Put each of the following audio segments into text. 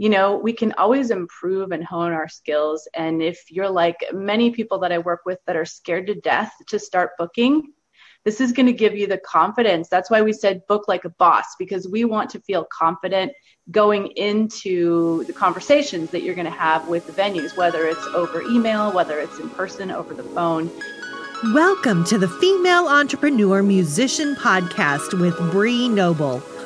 you know, we can always improve and hone our skills. And if you're like many people that I work with that are scared to death to start booking, this is going to give you the confidence. That's why we said book like a boss, because we want to feel confident going into the conversations that you're going to have with the venues, whether it's over email, whether it's in person, over the phone. Welcome to the Female Entrepreneur Musician Podcast with Bree Noble.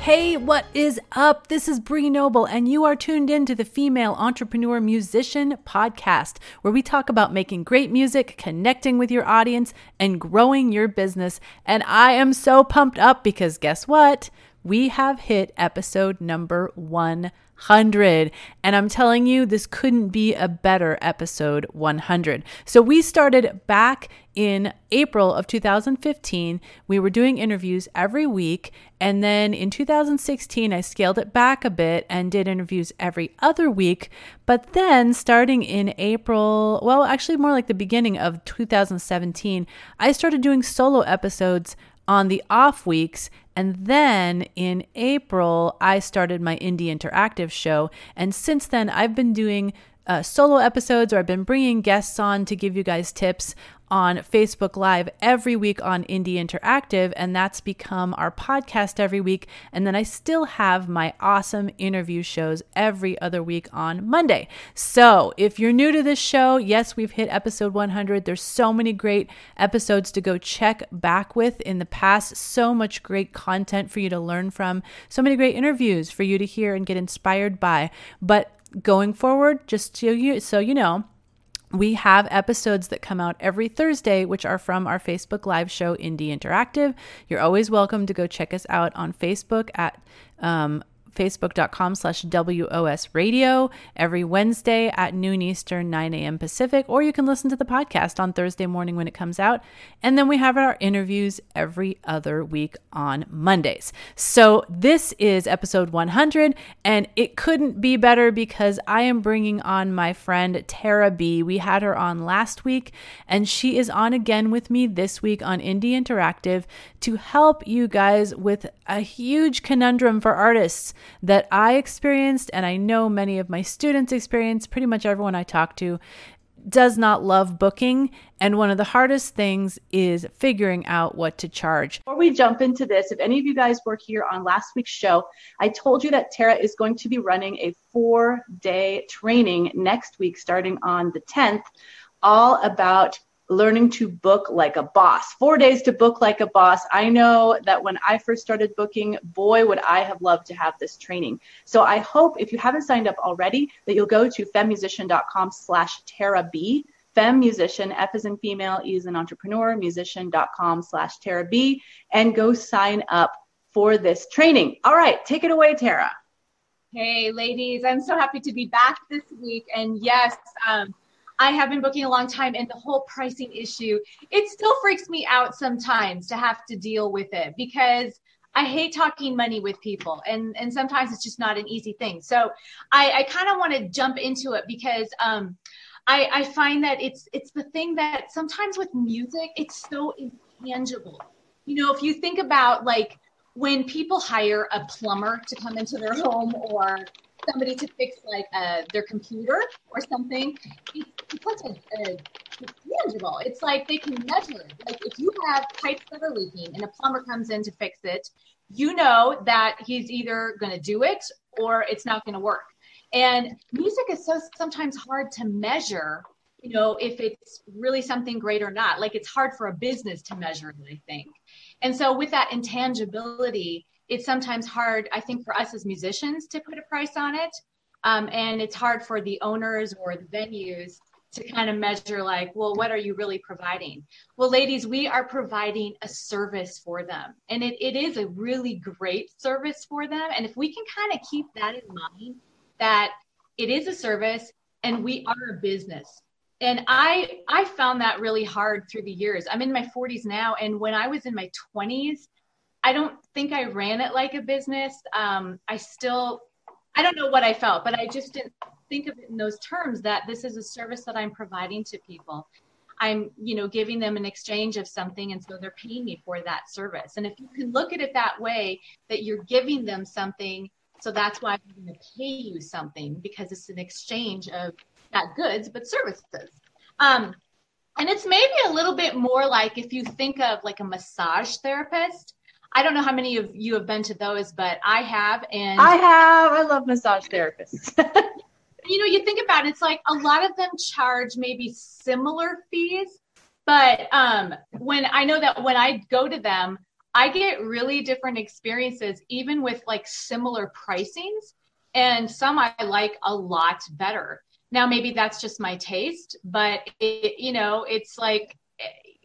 Hey, what is up? This is Bree Noble, and you are tuned in to the Female Entrepreneur Musician Podcast, where we talk about making great music, connecting with your audience, and growing your business. And I am so pumped up because guess what? We have hit episode number 100. And I'm telling you, this couldn't be a better episode 100. So we started back in April of 2015. We were doing interviews every week. And then in 2016, I scaled it back a bit and did interviews every other week. But then starting in April, well, actually more like the beginning of 2017, I started doing solo episodes on the off weeks. And then in April, I started my Indie Interactive show. And since then, I've been doing uh, solo episodes or I've been bringing guests on to give you guys tips on Facebook Live every week on Indie Interactive, and that's become our podcast every week. And then I still have my awesome interview shows every other week on Monday. So if you're new to this show, yes, we've hit episode 100. There's so many great episodes to go check back with in the past, so much great content for you to learn from, so many great interviews for you to hear and get inspired by. But going forward, just so you, so you know, we have episodes that come out every Thursday, which are from our Facebook Live show, Indie Interactive. You're always welcome to go check us out on Facebook at um, facebook.com slash WOS radio every Wednesday at noon Eastern, 9 a.m. Pacific, or you can listen to the podcast on Thursday morning when it comes out. And then we have our interviews every other week on Mondays. So this is episode 100, and it couldn't be better because I am bringing on my friend Tara B. We had her on last week, and she is on again with me this week on Indie Interactive to help you guys with a huge conundrum for artists that I experienced, and I know many of my students experience, pretty much everyone I talk to does not love booking. And one of the hardest things is figuring out what to charge. Before we jump into this, if any of you guys were here on last week's show, I told you that Tara is going to be running a four day training next week, starting on the 10th, all about learning to book like a boss. Four days to book like a boss. I know that when I first started booking, boy, would I have loved to have this training. So I hope if you haven't signed up already, that you'll go to femusician.com slash Tara B. Fem musician, F is in female, E is an entrepreneur, musician.com slash Tara B, and go sign up for this training. All right, take it away, Tara. Hey, ladies, I'm so happy to be back this week. And yes, um, I have been booking a long time and the whole pricing issue, it still freaks me out sometimes to have to deal with it because I hate talking money with people and, and sometimes it's just not an easy thing. So I, I kind of want to jump into it because um, I, I find that it's it's the thing that sometimes with music, it's so intangible. You know, if you think about like when people hire a plumber to come into their home or somebody to fix like uh, their computer or something, it's, like a, a it's tangible. It's like they can measure it. Like if you have pipes that are leaking and a plumber comes in to fix it, you know that he's either going to do it or it's not going to work. And music is so sometimes hard to measure, you know, if it's really something great or not. Like it's hard for a business to measure it, I think. And so with that intangibility, it's sometimes hard, I think, for us as musicians to put a price on it. Um, and it's hard for the owners or the venues to kind of measure like well what are you really providing? Well ladies we are providing a service for them. And it, it is a really great service for them. And if we can kind of keep that in mind that it is a service and we are a business. And i i found that really hard through the years. I'm in my 40s now. And when i was in my 20s i don't think i ran it like a business um, i still i don't know what i felt but i just didn't think of it in those terms that this is a service that i'm providing to people i'm you know giving them an exchange of something and so they're paying me for that service and if you can look at it that way that you're giving them something so that's why i'm going to pay you something because it's an exchange of not goods, but services. Um, and it's maybe a little bit more like if you think of like a massage therapist. I don't know how many of you have been to those, but I have. And I have. I love massage therapists. you know, you think about it, it's like a lot of them charge maybe similar fees, but um, when I know that when I go to them, I get really different experiences, even with like similar pricings. And some I like a lot better. Now, maybe that's just my taste, but it, you know, it's like,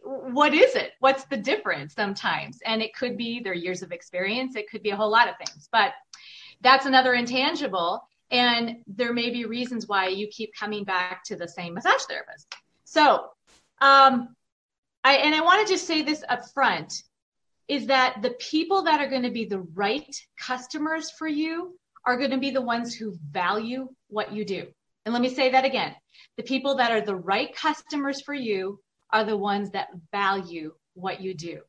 what is it? What's the difference sometimes? And it could be their years of experience. It could be a whole lot of things, but that's another intangible. And there may be reasons why you keep coming back to the same massage therapist. So, um, I, and I want to just say this up front is that the people that are going to be the right customers for you are going to be the ones who value what you do. And let me say that again. The people that are the right customers for you are the ones that value what you do.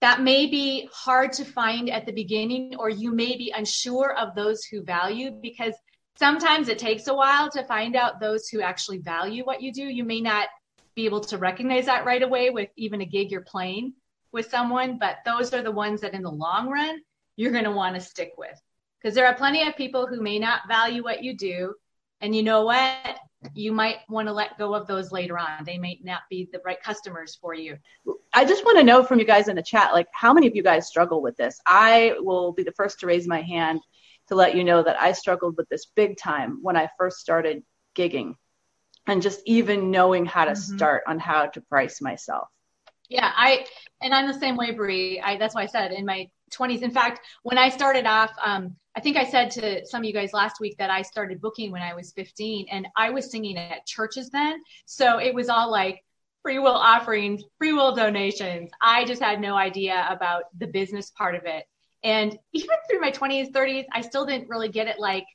That may be hard to find at the beginning, or you may be unsure of those who value because sometimes it takes a while to find out those who actually value what you do. You may not be able to recognize that right away with even a gig you're playing with someone, but those are the ones that in the long run you're going to want to stick with. Because there are plenty of people who may not value what you do and you know what? You might want to let go of those later on. They may not be the right customers for you. I just want to know from you guys in the chat, like how many of you guys struggle with this? I will be the first to raise my hand to let you know that I struggled with this big time when I first started gigging and just even knowing how to mm-hmm. start on how to price myself. Yeah, I and I'm the same way, Bree. I that's why I said in my 20s. In fact, when I started off, um, I think I said to some of you guys last week that I started booking when I was 15 and I was singing at churches then. So it was all like free will offerings, free will donations. I just had no idea about the business part of it. And even through my 20s, 30s, I still didn't really get it like,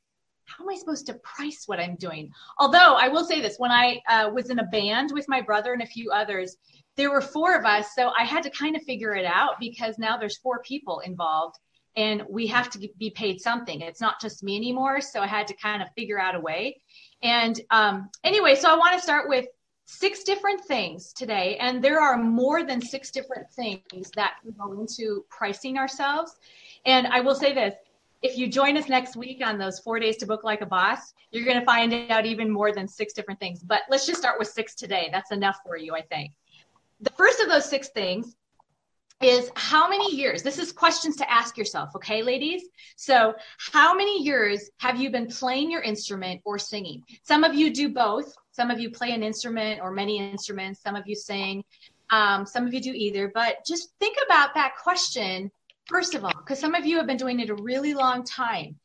how am I supposed to price what I'm doing? Although I will say this when I uh, was in a band with my brother and a few others, there were four of us. So I had to kind of figure it out because now there's four people involved and we have to be paid something. It's not just me anymore. So I had to kind of figure out a way. And um, anyway, so I want to start with six different things today. And there are more than six different things that go into pricing ourselves. And I will say this if you join us next week on those four days to book like a boss, you're going to find out even more than six different things. But let's just start with six today. That's enough for you, I think. The first of those six things is how many years this is questions to ask yourself okay ladies? So how many years have you been playing your instrument or singing? Some of you do both. Some of you play an instrument or many instruments. Some of you sing. Um, some of you do either. But just think about that question first of all because some of you have been doing it a really long time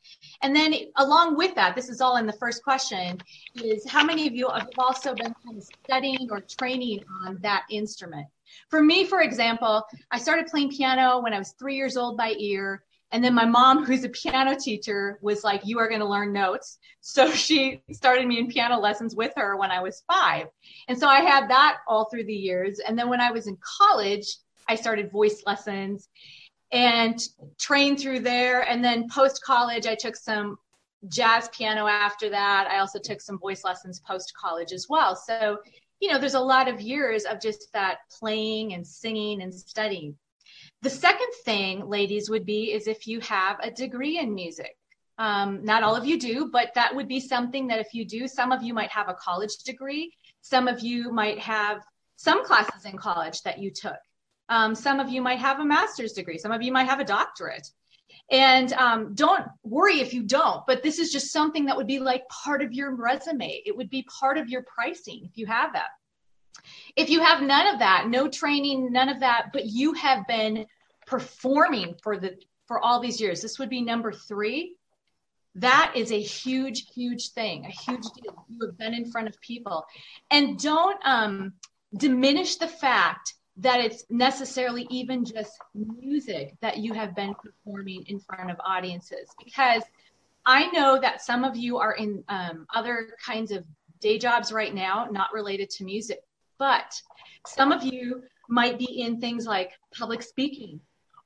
and then along with that this is all in the first question is how many of you have also been kind of studying or training on that instrument for me, for example, I started playing piano when I was three years old by ear. And then my mom, who's a piano teacher, was like, You are going to learn notes. So she started me in piano lessons with her when I was five. And so I had that all through the years. And then when I was in college, I started voice lessons and trained through there. And then post college, I took some jazz piano after that. I also took some voice lessons post college as well. So you know, there's a lot of years of just that playing and singing and studying. The second thing, ladies, would be is if you have a degree in music. Um, not all of you do, but that would be something that if you do, some of you might have a college degree. Some of you might have some classes in college that you took. Um, some of you might have a master's degree. Some of you might have a doctorate. And um, don't worry if you don't, but this is just something that would be like part of your resume. It would be part of your pricing if you have that. If you have none of that, no training, none of that, but you have been performing for the for all these years, this would be number three. that is a huge, huge thing, a huge deal. You have been in front of people. And don't um, diminish the fact that it's necessarily even just music that you have been performing in front of audiences because I know that some of you are in um, other kinds of day jobs right now, not related to music, but some of you might be in things like public speaking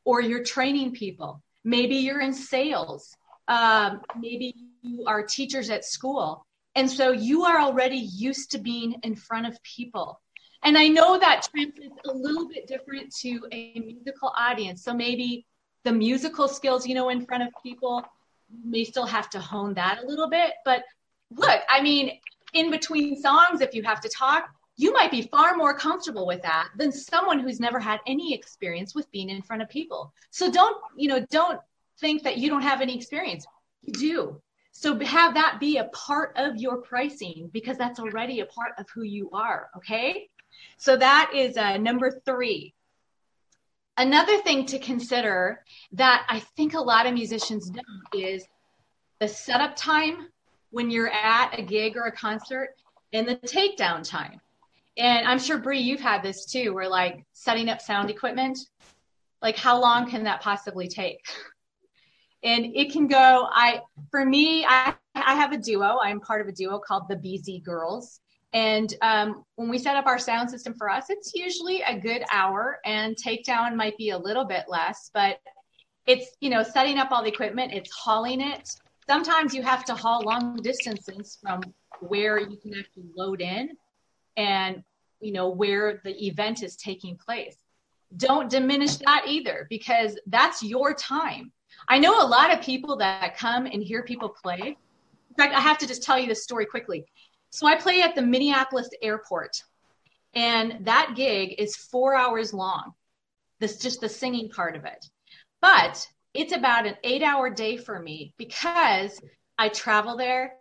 or you're training people. Maybe you're in sales. Um, maybe you are teachers at school. And so you are already used to being in front of people. And I know that translates a little bit different to a musical audience. So maybe the musical skills, you know, in front of people, you may still have to hone that a little bit. But look, I mean, in between songs, if you have to talk, you might be far more comfortable with that than someone who's never had any experience with being in front of people. So don't, you know, don't think that you don't have any experience. You do. So have that be a part of your pricing because that's already a part of who you are. Okay. So that is uh, number three. Another thing to consider that I think a lot of musicians don't is the setup time when you're at a gig or a concert and the takedown time. And I'm sure Bree, you've had this too, where like setting up sound equipment, like how long can that possibly take? And it can go, I for me, I I have a duo. I'm part of a duo called the BZ Girls. And um, when we set up our sound system for us, it's usually a good hour, and takedown might be a little bit less, but it's you know setting up all the equipment, it's hauling it. Sometimes you have to haul long distances from where you can actually load in, and you know where the event is taking place. Don't diminish that either, because that's your time. I know a lot of people that come and hear people play. In fact, I have to just tell you this story quickly so I play at the Minneapolis airport, and that gig is four hours long. This just the singing part of it. But it's about an eight hour day for me because I travel there.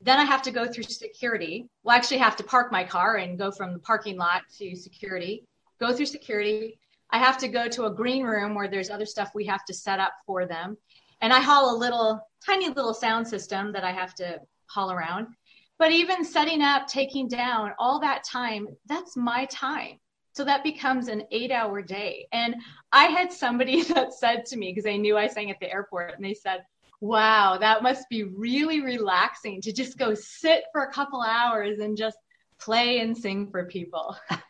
Then I have to go through security. Well, actually have to park my car and go from the parking lot to security, go through security. I have to go to a green room where there's other stuff we have to set up for them. And I haul a little, tiny little sound system that I have to haul around. But even setting up, taking down, all that time, that's my time. So that becomes an eight hour day. And I had somebody that said to me, because they knew I sang at the airport, and they said, Wow, that must be really relaxing to just go sit for a couple hours and just play and sing for people.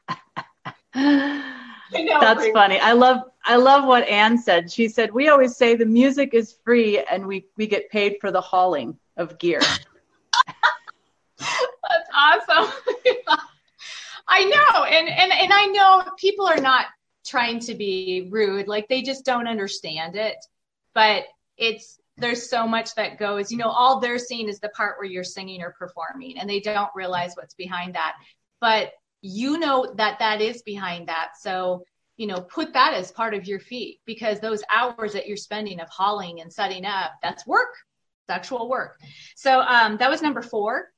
That's funny. I love I love what Anne said. She said, "We always say the music is free and we we get paid for the hauling of gear." Awesome. I know. And, and, and I know people are not trying to be rude. Like they just don't understand it. But it's, there's so much that goes, you know, all they're seeing is the part where you're singing or performing and they don't realize what's behind that. But you know that that is behind that. So, you know, put that as part of your fee because those hours that you're spending of hauling and setting up, that's work. It's actual work. So um, that was number four.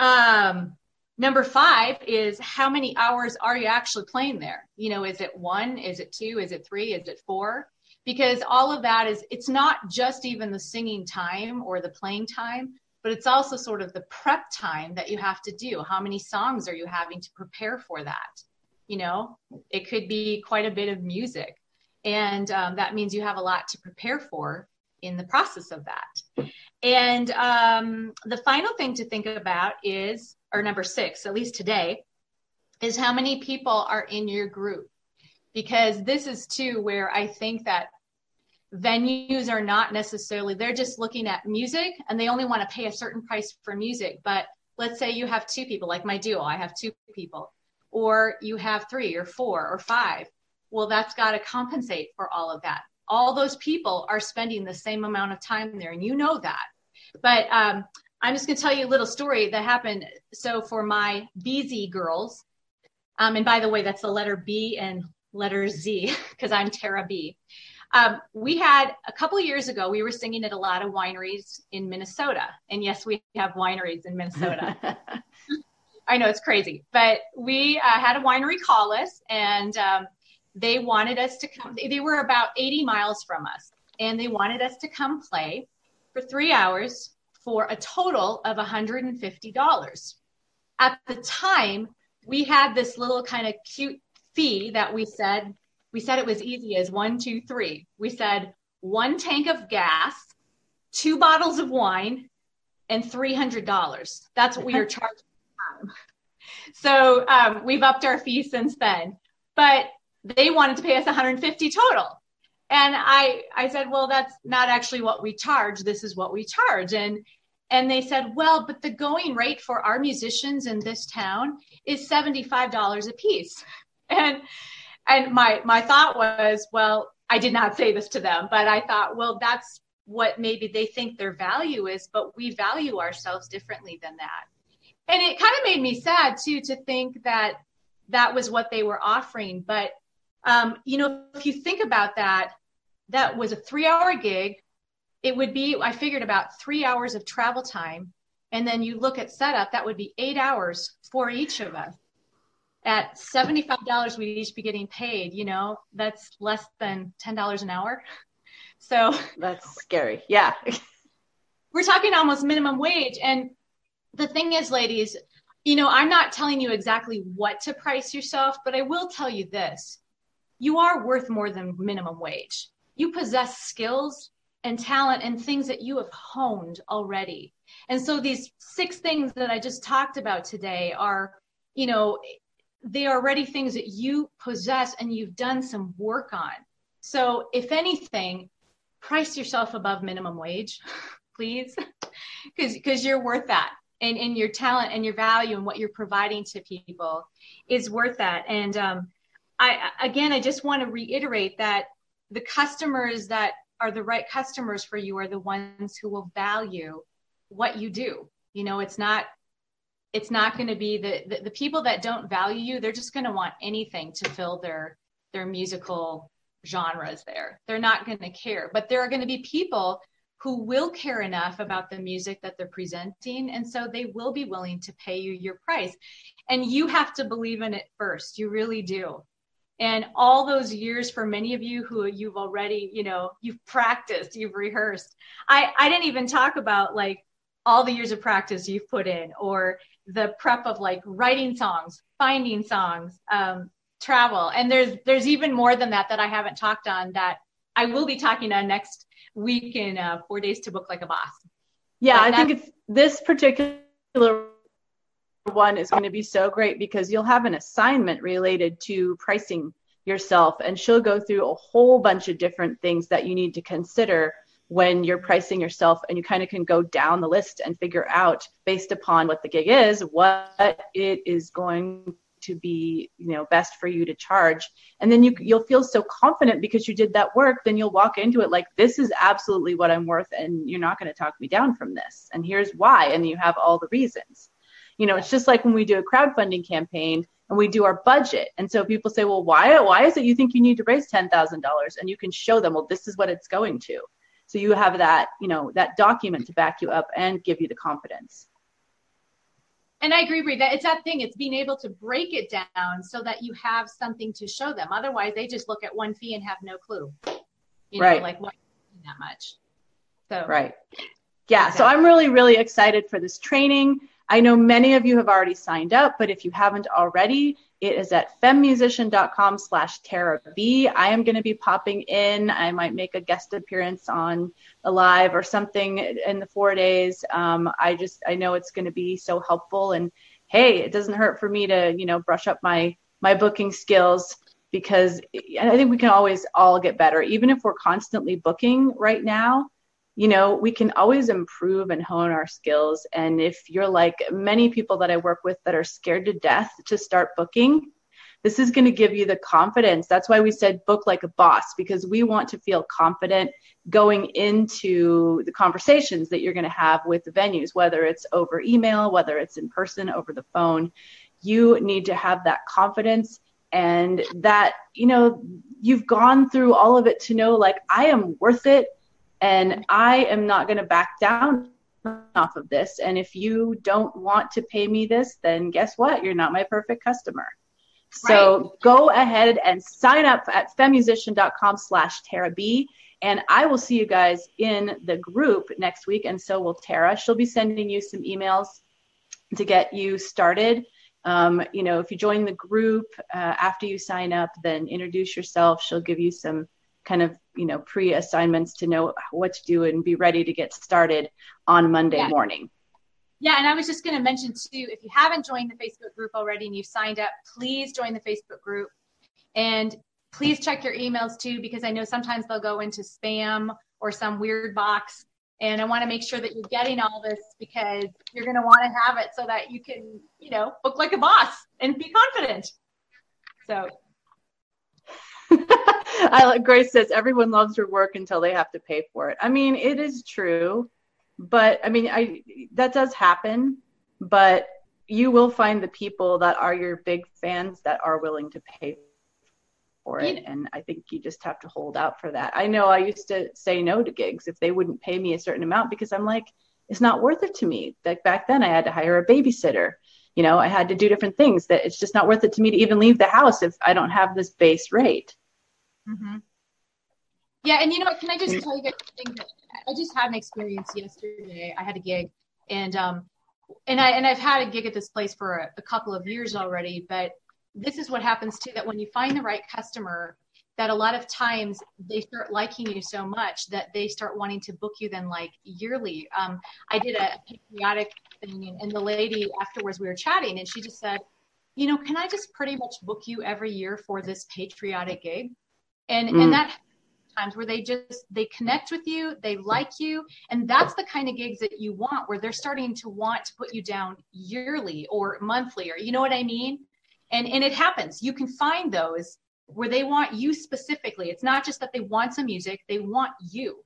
Um, number five is how many hours are you actually playing there? You know, is it one? Is it two? Is it three? Is it four? Because all of that is, it's not just even the singing time or the playing time, but it's also sort of the prep time that you have to do. How many songs are you having to prepare for that? You know, it could be quite a bit of music. And um, that means you have a lot to prepare for in the process of that. And um, the final thing to think about is, or number six, at least today, is how many people are in your group. Because this is too where I think that venues are not necessarily, they're just looking at music and they only want to pay a certain price for music. But let's say you have two people, like my duo, I have two people, or you have three or four or five. Well, that's got to compensate for all of that all those people are spending the same amount of time there and you know that but um, i'm just going to tell you a little story that happened. So for my bz girls um, and by the way that's the letter b and letter z because i'm tara b. Um, we had a couple years ago we were singing at a lot of wineries in minnesota. And yes we have wineries in minnesota. I know it's crazy. But we uh, had a winery call us and um, they wanted us to come they were about 80 miles from us. And they wanted us to come play for three hours for a total of $150. At the time, we had this little kind of cute fee that we said, we said it was easy as one, two, three. We said one tank of gas, two bottles of wine, and $300. That's what we are charging. So um, we've upped our fee since then. But they wanted to pay us 150 total. And I, I said, well, that's not actually what we charge. This is what we charge. And, and they said, well, but the going rate for our musicians in this town is $75 a piece. And, and my, my thought was, well, I did not say this to them, but I thought, well, that's what maybe they think their value is, but we value ourselves differently than that. And it kind of made me sad too to think that that was what they were offering. But um, you know, if you think about that, that was a three hour gig. It would be, I figured about three hours of travel time. And then you look at setup, that would be eight hours for each of us. At $75, we'd each be getting paid, you know, that's less than $10 an hour. So that's scary. Yeah. we're talking almost minimum wage. And the thing is, ladies, you know, I'm not telling you exactly what to price yourself, but I will tell you this you are worth more than minimum wage. You possess skills and talent and things that you have honed already. And so these six things that I just talked about today are, you know, they are already things that you possess and you've done some work on. So if anything, price yourself above minimum wage, please, because because you're worth that. And, and your talent and your value and what you're providing to people is worth that. And um, I again, I just want to reiterate that the customers that are the right customers for you are the ones who will value what you do. You know, it's not it's not going to be the, the, the people that don't value you. They're just going to want anything to fill their their musical genres. There, they're not going to care. But there are going to be people who will care enough about the music that they're presenting, and so they will be willing to pay you your price. And you have to believe in it first. You really do and all those years for many of you who you've already you know you've practiced you've rehearsed i i didn't even talk about like all the years of practice you've put in or the prep of like writing songs finding songs um, travel. And there's there's even more than that that i haven't talked on that i will be talking on next week in uh, four days to book like a boss. Yeah but i think it's this particular one is going to be so great because you'll have an assignment related to pricing yourself and she'll go through a whole bunch of different things that you need to consider when you're pricing yourself and you kind of can go down the list and figure out based upon what the gig is what it is going to be you know best for you to charge. And then you you'll feel so confident because you did that work then you'll walk into it like this is absolutely what I'm worth and you're not going to talk me down from this and here's why and you have all the reasons you know, it's just like when we do a crowdfunding campaign and we do our budget. And so people say, well, why, why is it you think you need to raise $10,000? And you can show them, well, this is what it's going to. So you have that, you know, that document to back you up and give you the confidence. And I agree, Bree, that it's that thing. It's being able to break it down so that you have something to show them. Otherwise, they just look at one fee and have no clue. You know, right. like why that much. So right. Yeah. Exactly. So I'm really, really excited for this training. I know many of you have already signed up, but if you haven't already, it is at femusician.com slash Tara B. I am going to be popping in. I might make a guest appearance on a live or something in the four days. Um, I just, I know it's going to be so helpful and hey, it doesn't hurt for me to, you know, brush up my, my booking skills because I think we can always all get better. Even if we're constantly booking right now, you know, we can always improve and hone our skills. And if you're like many people that I work with that are scared to death to start booking, this is going to give you the confidence. That's why we said book like a boss, because we want to feel confident going into the conversations that you're going to have with the venues, whether it's over email, whether it's in person, over the phone. You need to have that confidence and that, you know, you've gone through all of it to know, like, I am worth it and I am not going to back down off of this. And if you don't want to pay me this, then guess what? You're not my perfect customer. So right. go ahead and sign up at femusician.com slash Tara B. And I will see you guys in the group next week, and so will Tara. She'll be sending you some emails to get you started. Um, you know, if you join the group uh, after you sign up, then introduce yourself. She'll give you some kind of you know pre assignments to know what to do and be ready to get started on Monday yeah. morning. Yeah, and I was just going to mention too, if you haven't joined the Facebook group already and you've signed up, please join the Facebook group. And please check your emails too, because I know sometimes they'll go into spam or some weird box. And I want to make sure that you're getting all this because you're going to want to have it so that you can, you know, look like a boss and be confident. So. I like Grace says everyone loves your work until they have to pay for it. I mean, it is true, but I mean, I that does happen, but you will find the people that are your big fans that are willing to pay for it. And I think you just have to hold out for that. I know I used to say no to gigs if they wouldn't pay me a certain amount because I'm like, it's not worth it to me. Like back then, I had to hire a babysitter. You know, I had to do different things that it's just not worth it to me to even leave the house if I don't have this base rate. Mm-hmm. Yeah, and you know what? Can I just tell you guys something? I just had an experience yesterday. I had a gig, and um, and I and I've had a gig at this place for a, a couple of years already. But this is what happens too that when you find the right customer that a lot of times they start liking you so much that they start wanting to book you then like yearly um, i did a patriotic thing and, and the lady afterwards we were chatting and she just said you know can i just pretty much book you every year for this patriotic gig and mm. and that times where they just they connect with you they like you and that's the kind of gigs that you want where they're starting to want to put you down yearly or monthly or you know what i mean? And and it happens. You can find those where they want you specifically. It's not just that they want some music they want you.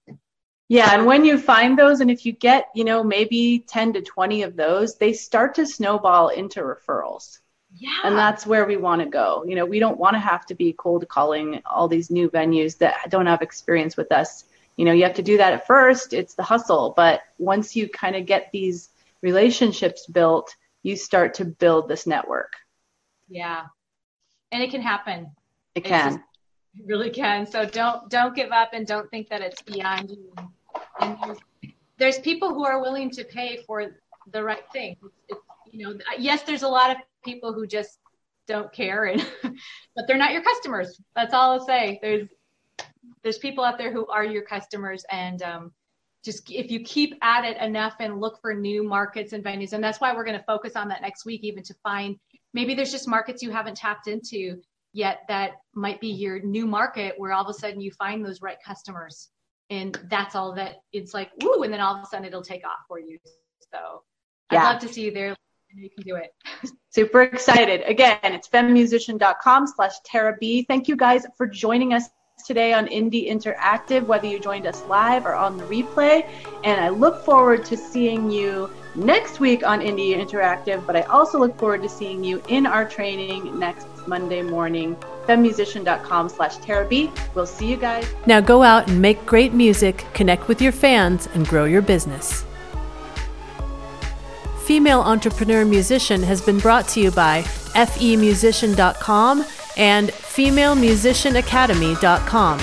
Yeah and when you find those and if you get you know maybe 10 to 20 of those they start to snowball into referrals yeah. And that's where we want to go. You know, we don't want to have to be cold calling all these new venues that don't have experience with us. You know, you have to do that at first. It's the hustle. But once you kind of get these relationships built, you start to build this network. Yeah. And it can happen. It can. Just, it really can. So don't don't give up and don't think that it's beyond you. And there's, there's people who are willing to pay for the right thing. It's, it's, you know, yes, there's a lot of people who just don't care and but they're not your customers. That's all I'll say. There's there's people out there who are your customers and um, just if you keep at it enough and look for new markets and venues and that's why we're going to focus on that next week even to find maybe there's just markets you haven't tapped into yet that might be your new market where all of a sudden you find those right customers and that's all that it's like woo and then all of a sudden it'll take off for you so yeah. i'd love to see you there you can do it super excited again it's femusician.com slash tara b thank you guys for joining us today on indie interactive whether you joined us live or on the replay and i look forward to seeing you next week on Indie Interactive, but I also look forward to seeing you in our training next Monday morning. femusician.com slash Tara We'll see you guys. Now go out and make great music, connect with your fans, and grow your business. Female Entrepreneur Musician has been brought to you by femusician.com and femalemusicianacademy.com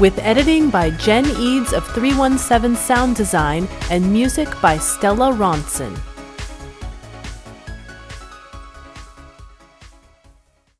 with editing by Jen Eads of 317 Sound Design and music by Stella Ronson.